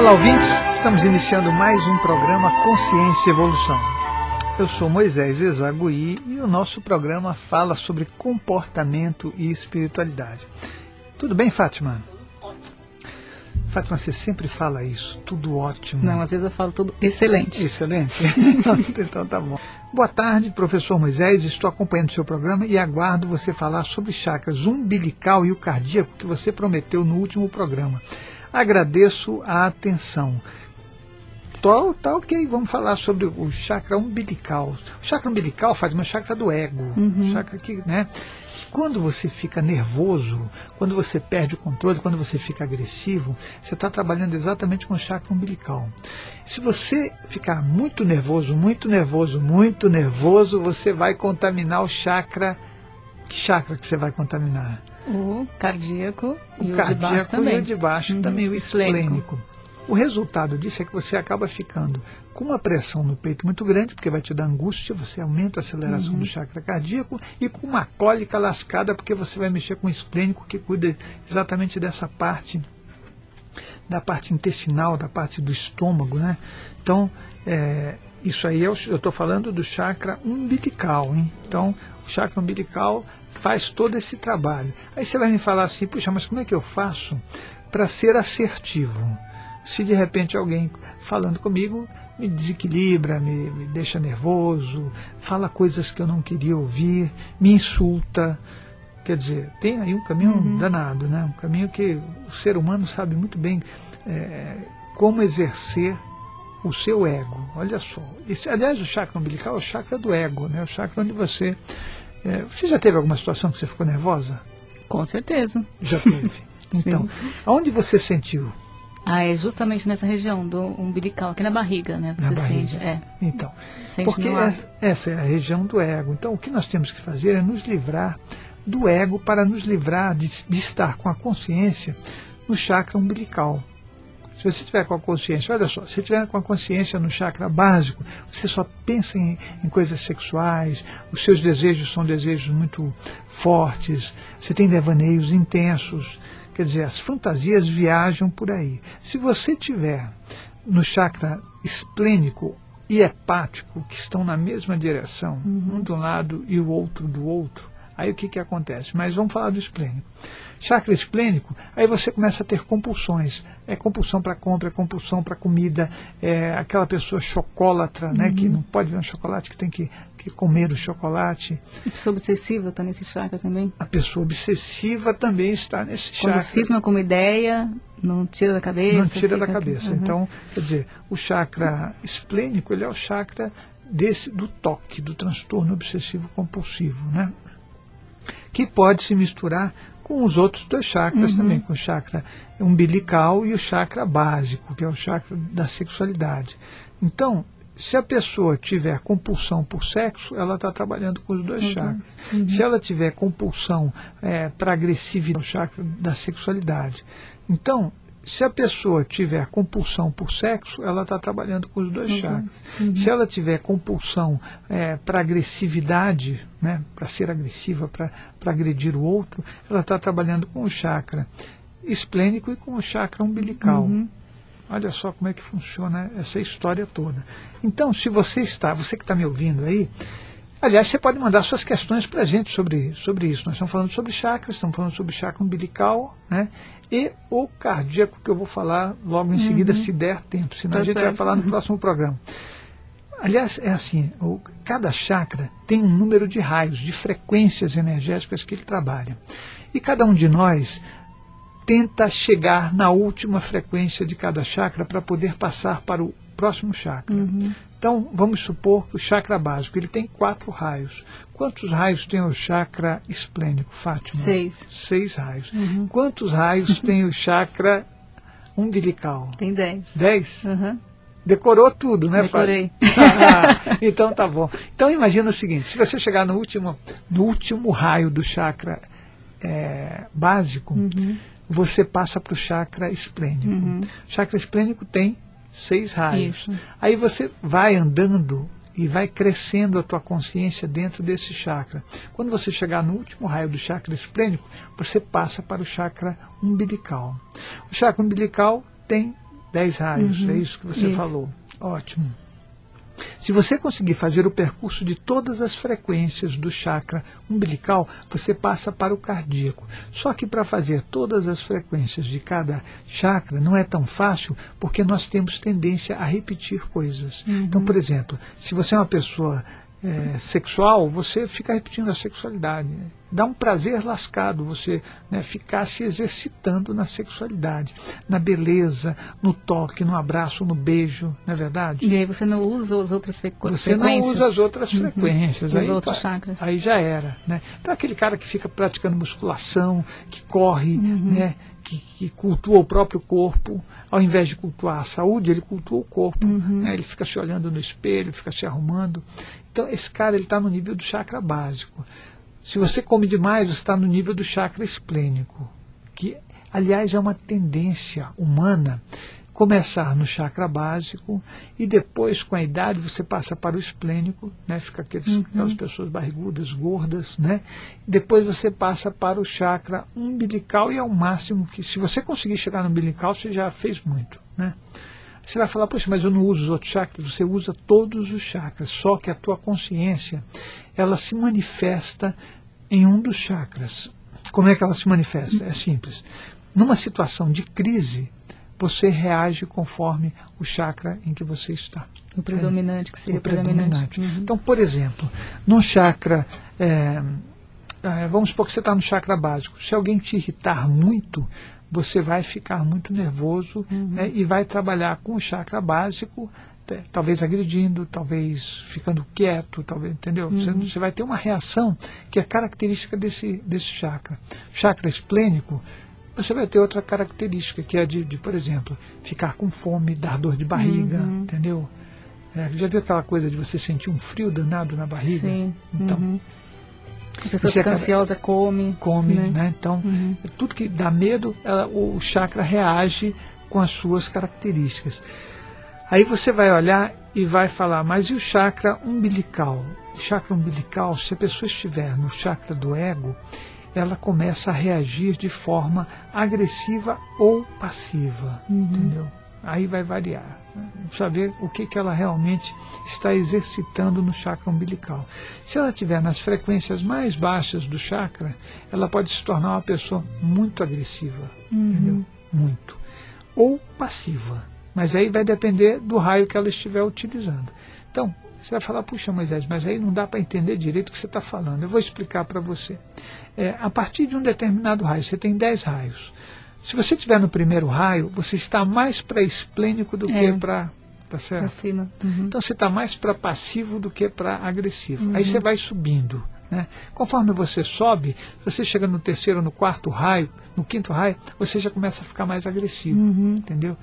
Olá, ouvintes! Estamos iniciando mais um programa Consciência e Evolução. Eu sou Moisés Ezagui e o nosso programa fala sobre comportamento e espiritualidade. Tudo bem, Fátima? Fátima, você sempre fala isso, tudo ótimo. Não, às vezes eu falo tudo excelente. Excelente? então tá bom. Boa tarde, professor Moisés. Estou acompanhando o seu programa e aguardo você falar sobre chakras umbilical e o cardíaco que você prometeu no último programa. Agradeço a atenção. Tá, tá ok, vamos falar sobre o chakra umbilical. O chakra umbilical faz uma chakra do ego, uhum. chakra que, né? Quando você fica nervoso, quando você perde o controle, quando você fica agressivo, você está trabalhando exatamente com o chakra umbilical. Se você ficar muito nervoso, muito nervoso, muito nervoso, você vai contaminar o chakra. Que chakra que você vai contaminar? O cardíaco o e cardíaco o de baixo também. E o de baixo uhum. também, o esplênico. O resultado disso é que você acaba ficando com uma pressão no peito muito grande, porque vai te dar angústia, você aumenta a aceleração uhum. do chakra cardíaco, e com uma cólica lascada, porque você vai mexer com o esplênico, que cuida exatamente dessa parte, da parte intestinal, da parte do estômago. Né? Então, é, isso aí eu estou falando do chakra umbilical. Hein? Então, chakra umbilical faz todo esse trabalho. Aí você vai me falar assim, puxa, mas como é que eu faço para ser assertivo? se de repente alguém falando comigo me desequilibra, me, me, deixa nervoso, fala coisas que eu não queria ouvir, me insulta. Quer dizer, tem aí um caminho uhum. danado, né? um caminho que o ser humano sabe muito bem é, como exercer o seu ego. Olha só. Esse, aliás, o chakra umbilical é o chakra do ego, né? o chakra onde você. É, você já teve alguma situação que você ficou nervosa? Com certeza. Já teve. Então, aonde você sentiu? Ah, é justamente nessa região do umbilical, aqui na barriga, né? Você na sente, barriga. é. Então, sente porque essa é a região do ego. Então, o que nós temos que fazer é nos livrar do ego para nos livrar de, de estar com a consciência no chakra umbilical. Se você tiver com a consciência, olha só, se tiver com a consciência no chakra básico, você só pensa em, em, coisas sexuais, os seus desejos são desejos muito fortes, você tem devaneios intensos, Quer dizer, as fantasias viajam por aí. Se você tiver no chakra esplênico e hepático, que estão na mesma direção, uhum. um do lado e o outro do outro, aí o que, que acontece? Mas vamos falar do esplênico. Chakra esplênico, aí você começa a ter compulsões. É compulsão para compra, é compulsão para comida, é aquela pessoa chocólatra, uhum. né, que uhum. não pode ver um chocolate, que tem que que comer o chocolate. A pessoa obsessiva está nesse chakra também? A pessoa obsessiva também está nesse chakra. Quando cisma com uma ideia, não tira da cabeça? Não tira da cabeça. Uhum. Então, quer dizer, o chakra esplênico ele é o chakra desse, do toque, do transtorno obsessivo compulsivo, né? que pode se misturar com os outros dois chakras uhum. também, com o chakra umbilical e o chakra básico, que é o chakra da sexualidade. Então, se a pessoa tiver compulsão por sexo, ela está trabalhando com os dois uhum. chakras. Uhum. Se ela tiver compulsão é, para agressividade, o chakra da sexualidade. Então, se a pessoa tiver compulsão por sexo, ela está trabalhando com os dois uhum. chakras. Uhum. Se ela tiver compulsão é, para agressividade, né, para ser agressiva, para agredir o outro, ela está trabalhando com o chakra esplênico e com o chakra umbilical. Uhum. Olha só como é que funciona essa história toda. Então, se você está, você que está me ouvindo aí, aliás, você pode mandar suas questões para a gente sobre, sobre isso. Nós estamos falando sobre chakras, estamos falando sobre chakra umbilical, né? E o cardíaco, que eu vou falar logo em uhum. seguida, se der tempo, senão tá a gente certo. vai falar no próximo programa. Aliás, é assim, o, cada chakra tem um número de raios, de frequências energéticas que ele trabalha. E cada um de nós tenta chegar na última frequência de cada chakra para poder passar para o próximo chakra. Uhum. Então, vamos supor que o chakra básico ele tem quatro raios. Quantos raios tem o chakra esplênico, Fátima? Seis. Seis raios. Uhum. Quantos raios tem o chakra umbilical? Tem dez. Dez? Uhum. Decorou tudo, né, Decorei. Então tá bom. Então imagina o seguinte, se você chegar no último, no último raio do chakra é, básico, uhum você passa para o chakra esplênico. Uhum. O chakra esplênico tem seis raios. Isso. Aí você vai andando e vai crescendo a tua consciência dentro desse chakra. Quando você chegar no último raio do chakra esplênico, você passa para o chakra umbilical. O chakra umbilical tem 10 raios, Uhum. é isso que você Isso. falou. Ótimo. Se você conseguir fazer o percurso de todas as frequências do chakra umbilical, você passa para o cardíaco. Só que para fazer todas as frequências de cada chakra não é tão fácil, porque nós temos tendência a repetir coisas. Então, por exemplo, se você é uma pessoa é, sexual, você fica repetindo a sexualidade. Dá um prazer lascado você né, ficar se exercitando na sexualidade, na beleza, no toque, no abraço, no beijo, não é verdade? E aí você não usa as outras frequ Você não frequências? usa as outras Uhum. frequências. Os aí, outros chakras. Aí já era. Né? Então aquele cara que fica praticando musculação, que corre, Uhum. né? que, que cultua o próprio corpo, ao invés de cultuar a saúde, ele cultua o corpo. Uhum. né? Ele fica se olhando no espelho, fica se arrumando. Então esse cara está no nível do chakra básico. Se você come demais, você está no nível do chakra esplênico, que aliás é uma tendência humana começar no chakra básico e depois, com a idade, você passa para o esplênico, né? Fica aqueles, aquelas pessoas barrigudas, gordas, né? Depois você passa para o chakra umbilical e é o máximo que, se você conseguir chegar no umbilical, você já fez muito, né? Você vai falar, poxa, mas eu não uso os outros chakras. Você usa todos os chakras, só que a tua consciência, ela se manifesta em um dos chakras. Como é que ela se manifesta? É simples. Numa situação de crise, você reage conforme o chakra em que você está. O predominante, que seria O predominante. Uhum. Então, por exemplo, num chakra, é, é, vamos supor que você está no chakra básico. Se alguém te irritar muito, você vai ficar muito nervoso né, e vai trabalhar com o chakra básico, é, talvez agredindo, talvez ficando quieto, talvez, entendeu? Você, você vai ter uma reação que é característica desse, desse chakra. Chakra esplênico, você vai ter outra característica, que é de, de, por exemplo, ficar com fome, dar dor de barriga, entendeu? É, já viu aquela coisa de você sentir um frio danado na barriga? Sim. Então, Uhum. A pessoa fica ansiosa, come. come, né? né? Então, Uhum. tudo que dá medo, ela- o chakra reage com as suas características. Aí você vai olhar e vai falar, mas e o chakra umbilical? O chakra umbilical, se a pessoa estiver no chakra do ego, ela começa a reagir de forma agressiva ou passiva, entendeu? Aí vai variar. ver o que, que ela realmente está exercitando no chakra umbilical. Se ela estiver nas frequências mais baixas do chakra, ela pode se tornar uma pessoa muito agressiva, entendeu? Muito. Ou passiva. Mas aí vai depender do raio que ela estiver utilizando. Então, você vai falar, puxa Moisés, mas aí não dá para entender direito o que você está falando. Eu vou explicar para você. É, a partir de um determinado raio, você tem 10 raios. Se você estiver no primeiro raio, você está mais para esplênico do É. que para. Tá certo? cima. Uhum. Então você está mais para passivo do que para agressivo. Aí você vai subindo. Né? Conforme você sobe, você chega no terceiro, no quarto raio, no quinto raio, você já começa a ficar mais agressivo. Entendeu?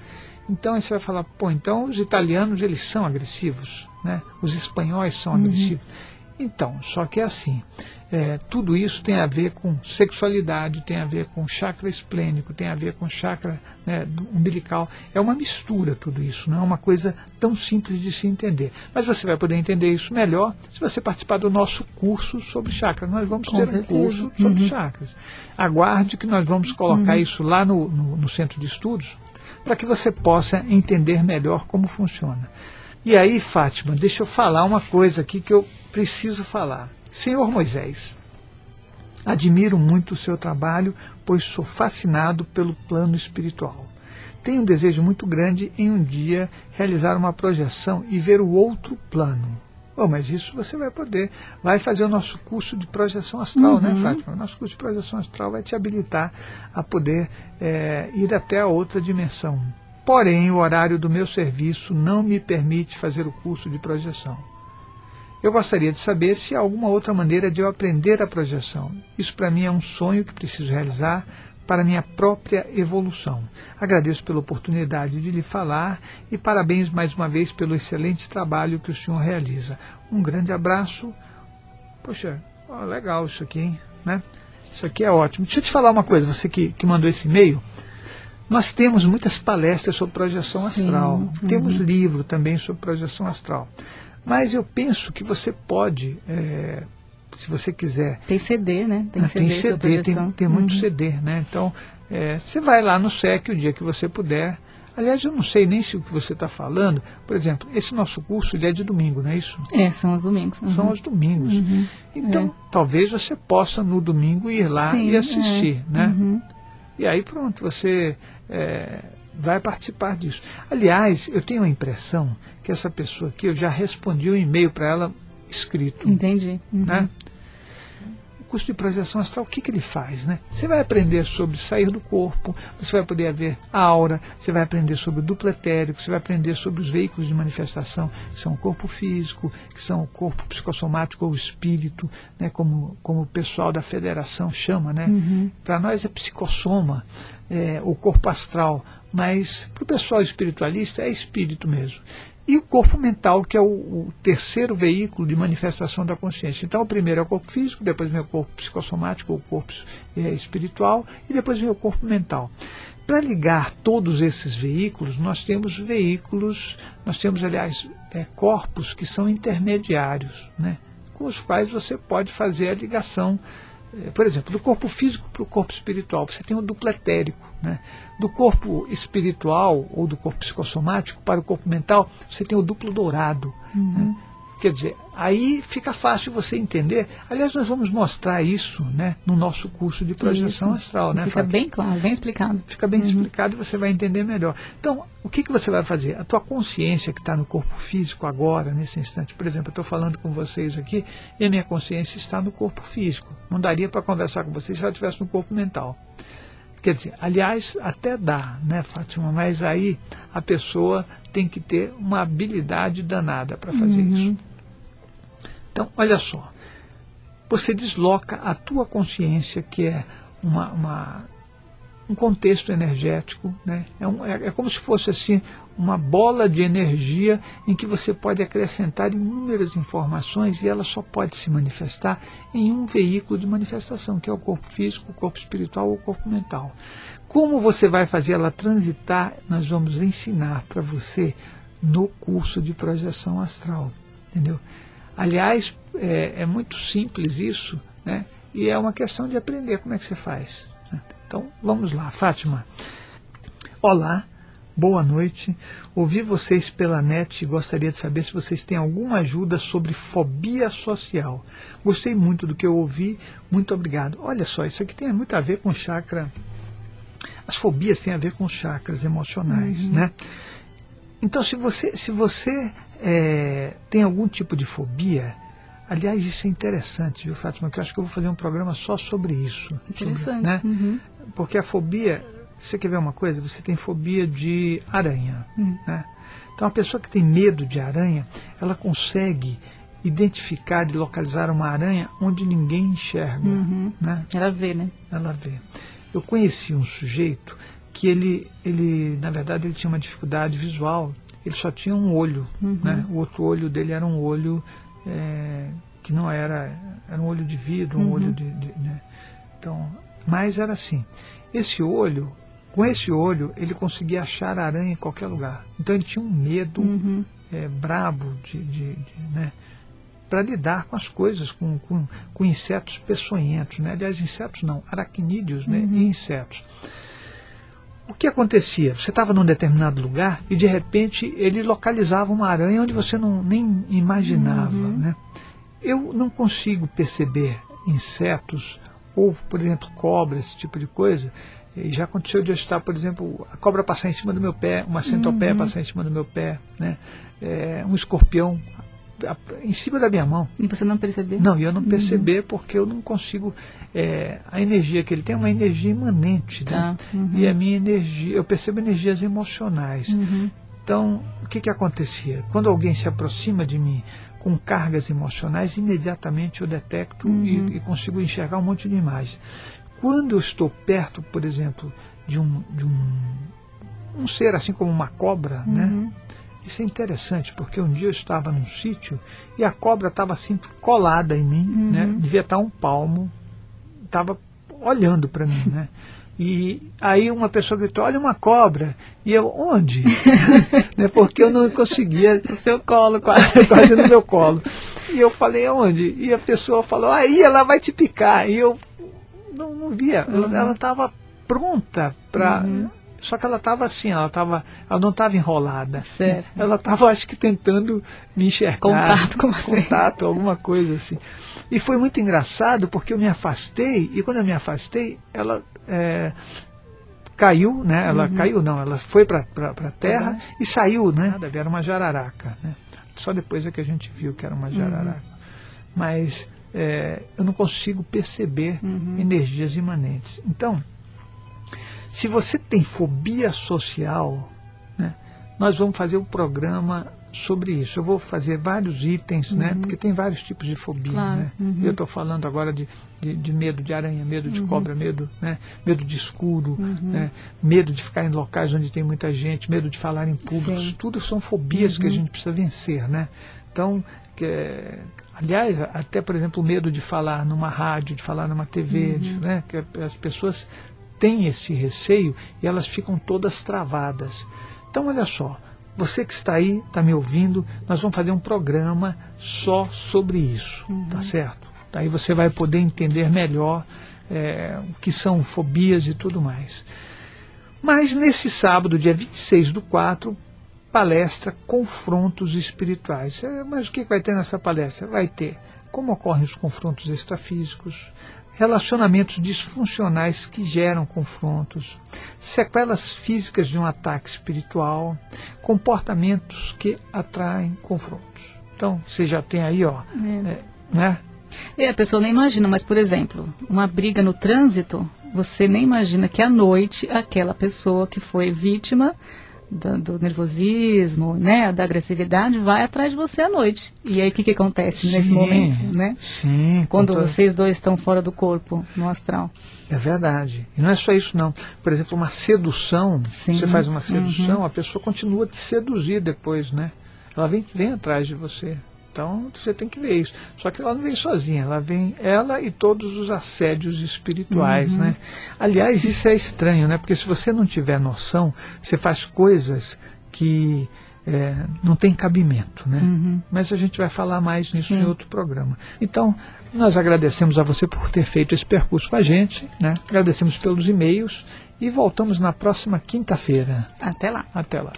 Então aí você vai falar, pô, então os italianos eles são agressivos, né? os espanhóis são agressivos. Então, só que é assim, é, tudo isso tem a ver com sexualidade, tem a ver com chakra esplênico, tem a ver com chakra né, umbilical. É uma mistura tudo isso, não é uma coisa tão simples de se entender. Mas você vai poder entender isso melhor se você participar do nosso curso sobre chakra. Nós vamos Com ter certeza. um curso sobre Uhum. chakras. Aguarde que nós vamos colocar isso lá no, no, no centro de estudos para que você possa entender melhor como funciona. E aí, Fátima, deixa eu falar uma coisa aqui que eu preciso falar. Senhor Moisés, admiro muito o seu trabalho, pois sou fascinado pelo plano espiritual. Tenho um desejo muito grande em um dia realizar uma projeção e ver o outro plano. Oh, mas isso você vai poder. Vai fazer o nosso curso de projeção astral, né, Fátima? O nosso curso de projeção astral vai te habilitar a poder eh, ir até a outra dimensão. Porém, o horário do meu serviço não me permite fazer o curso de projeção. Eu gostaria de saber se há alguma outra maneira de eu aprender a projeção. Isso para mim é um sonho que preciso realizar para minha própria evolução. Agradeço pela oportunidade de lhe falar e parabéns mais uma vez pelo excelente trabalho que o senhor realiza. Um grande abraço. Poxa, ó, legal isso aqui, hein? Né? Isso aqui é ótimo. Deixa eu te falar uma coisa, você que, que mandou esse e-mail. Nós temos muitas palestras sobre projeção Sim, astral. uhum. Temos livro também sobre projeção astral. Mas eu penso que você pode, é, se você quiser. Tem CD, né? Tem Ah, CD, tem CD, tem, tem muito Uhum. CD, né? Então, é, você vai lá no SEC o dia que você puder, Aliás, eu não sei nem se o que você está falando, por exemplo, esse nosso curso ele é de domingo, não é isso? É, são os domingos. Uhum. São os domingos. Uhum. Então, É. talvez você possa no domingo ir lá Sim, e assistir, é. né? Uhum. E aí pronto, você é, vai participar disso. Aliás, eu tenho a impressão que essa pessoa aqui, eu já respondi um e-mail para ela escrito, Entendi. Uhum. né? Curso de projeção astral, o que, que ele faz, né? Você vai aprender sobre sair do corpo, você vai poder ver a aura, você vai aprender sobre o duplo etérico, você vai aprender sobre os veículos de manifestação, que são o corpo físico, que são o corpo psicossomático ou o espírito, né? como, como o pessoal da federação chama, né? Uhum. Para nós é psicossoma, é, o corpo astral, mas para o pessoal espiritualista é espírito mesmo. E o corpo mental, que é o, o terceiro veículo de manifestação da consciência. Então, o primeiro é o corpo físico, depois vem o corpo psicossomático, o corpo é, espiritual, e depois vem o corpo mental. Para ligar todos esses veículos, nós temos veículos, nós temos, aliás, é, corpos que são intermediários, né, com os quais você pode fazer a ligação por exemplo, do corpo físico para o corpo espiritual, você tem o duplo etérico. Né? Do corpo espiritual ou do corpo psicossomático para o corpo mental, você tem o duplo dourado. Né? Quer dizer, aí fica fácil você entender. Aliás, nós vamos mostrar isso né, no nosso curso de projeção Isso. astral. Né, Fica Fábio? bem claro, bem explicado. fica bem explicado e você vai entender melhor. Então, o que, que você vai fazer? A tua consciência que está no corpo físico agora, nesse instante, por exemplo, eu estou falando com vocês aqui e a minha consciência está no corpo físico. Não daria para conversar com vocês se ela estivesse no corpo mental. Quer dizer, aliás, até dá, né, Fátima? Mas aí a pessoa tem que ter uma habilidade danada para fazer isso. Então, olha só. Você desloca a tua consciência, que é uma, uma- um contexto energético, né? é, um- é- é como se fosse assim uma bola de energia em que você pode acrescentar inúmeras informações e ela só pode se manifestar em um veículo de manifestação, que é o corpo físico, o corpo espiritual ou o corpo mental. Como você vai fazer ela transitar, nós vamos ensinar para você no curso de projeção astral, entendeu? Aliás, é, é muito simples isso, né? E é uma questão de aprender como é que você faz. né? Então, vamos lá, Fátima. Olá, boa noite. Ouvi vocês pela net e gostaria de saber se vocês têm alguma ajuda sobre fobia social. Gostei muito do que eu ouvi, muito obrigado. Olha só, isso aqui tem muito a ver com chakra. As fobias têm a ver com chakras emocionais, né? Então, se você, se você é, tem algum tipo de fobia, aliás, isso é interessante, viu, Fátima? Que eu acho que eu vou fazer um programa só sobre isso. sobre, Interessante. né? Uhum. Porque a fobia, você quer ver uma coisa? Você tem fobia de aranha. Hum. Né? Então, a pessoa que tem medo de aranha, ela consegue identificar e localizar uma aranha onde ninguém enxerga. Uhum. Né? Ela vê, né? ela vê. Eu conheci um sujeito que ele, ele, na verdade, ele tinha uma dificuldade visual. Ele só tinha um olho, né? O outro olho dele era um olho é, que não era, era um olho de vidro, um olho de, de- né? então, mas era assim. Esse olho, com esse olho, ele conseguia achar aranha em qualquer lugar. Então ele tinha um medo Uhum. é, brabo de, de, de, né, para lidar com as coisas, com, com, com insetos peçonhentos. Né? Aliás, insetos não, aracnídeos né? e insetos. O que acontecia? Você estava num determinado lugar e de repente ele localizava uma aranha onde você não, nem imaginava. Né? Eu não consigo perceber insetos ou, por exemplo, cobras, esse tipo de coisa. E já aconteceu de eu estar, por exemplo, a cobra passar em cima do meu pé, uma centopeia passar em cima do meu pé, né? É, um escorpião em cima da minha mão. E você não percebeu? Não, eu não perceber porque eu não consigo. é, a energia que ele tem é uma energia imanente, né? Tá, uhum. E a minha energia, eu percebo energias emocionais. Uhum. Então, o que, que acontecia? Quando alguém se aproxima de mim com cargas emocionais, imediatamente eu detecto e, e consigo enxergar um monte de imagens. Quando eu estou perto, por exemplo, de um, de um, um ser assim como uma cobra, né? Isso é interessante, porque um dia eu estava num sítio e a cobra estava assim colada em mim, né? Devia estar um palmo, estava olhando para mim, né? E aí uma pessoa gritou, olha uma cobra. E eu, onde? né? Porque eu não conseguia, O seu colo quase. quase no meu colo. E eu falei, onde? E a pessoa falou, aí ela vai te picar. E eu não, não via. Ela estava pronta para. Só que ela estava assim, ela, tava, ela não estava enrolada. Certo. Ela estava, acho que, tentando me enxergar. Contato com você. Contato, alguma coisa assim. E foi muito engraçado porque eu me afastei, e quando eu me afastei, ela é, caiu, né? Ela uhum. caiu, não, ela foi para a terra uhum. e saiu, né? Era uma jararaca, né? Só depois é que a gente viu que era uma jararaca. Uhum. Mas é, eu não consigo perceber uhum. energias imanentes. Então, se você tem fobia social, né, nós vamos fazer um programa sobre isso. Eu vou fazer vários itens, né, uhum. né? Porque tem vários tipos de fobia, claro. né? Uhum. Eu estou falando agora de, de, de, medo de aranha, medo de uhum. cobra, medo, né? Medo de escuro, uhum. né? medo de ficar em locais onde tem muita gente, medo de falar em público. Sim. Tudo são fobias que a uhum. gente precisa vencer, né? Então, que, aliás, até por exemplo, o medo de falar numa rádio, de falar numa TV, de, uhum. né? Que as pessoas têm esse receio e elas ficam todas travadas. Então, olha só, você que está aí, está me ouvindo, nós vamos fazer um programa só sobre isso, uhum. tá certo? Daí você vai poder entender melhor é, o que são fobias e tudo mais. Mas nesse sábado, dia 26 do 4, palestra Confrontos Espirituais. É, mas o que vai ter nessa palestra? Vai ter como ocorrem os confrontos extrafísicos, relacionamentos disfuncionais que geram confrontos, sequelas físicas de um ataque espiritual, comportamentos que atraem confrontos. Então, você já tem aí, ó, é. É, né? E a pessoa nem imagina, mas, por exemplo, uma briga no trânsito, você nem imagina que à noite aquela pessoa que foi vítima do, do, nervosismo, né, da agressividade, vai atrás de você à noite. E aí o que, que acontece sim, nesse momento, né? Sim. Quando vocês dois estão fora do corpo, no astral. É verdade. E não é só isso não. Por exemplo, uma sedução, sim. você faz uma sedução, uhum. a pessoa continua a te seduzir depois, né? Ela vem, vem atrás de você. Então você tem que ver isso. Só que ela não vem sozinha, ela vem ela e todos os assédios espirituais, uhum. né? Aliás, isso é estranho, né? Porque se você não tiver noção, você faz coisas que é, não tem cabimento, né? Uhum. Mas a gente vai falar mais nisso Sim. em outro programa. Então, nós agradecemos a você por ter feito esse percurso com a gente, né? Agradecemos pelos e-mails e voltamos na próxima quinta-feira. Até lá. Até lá.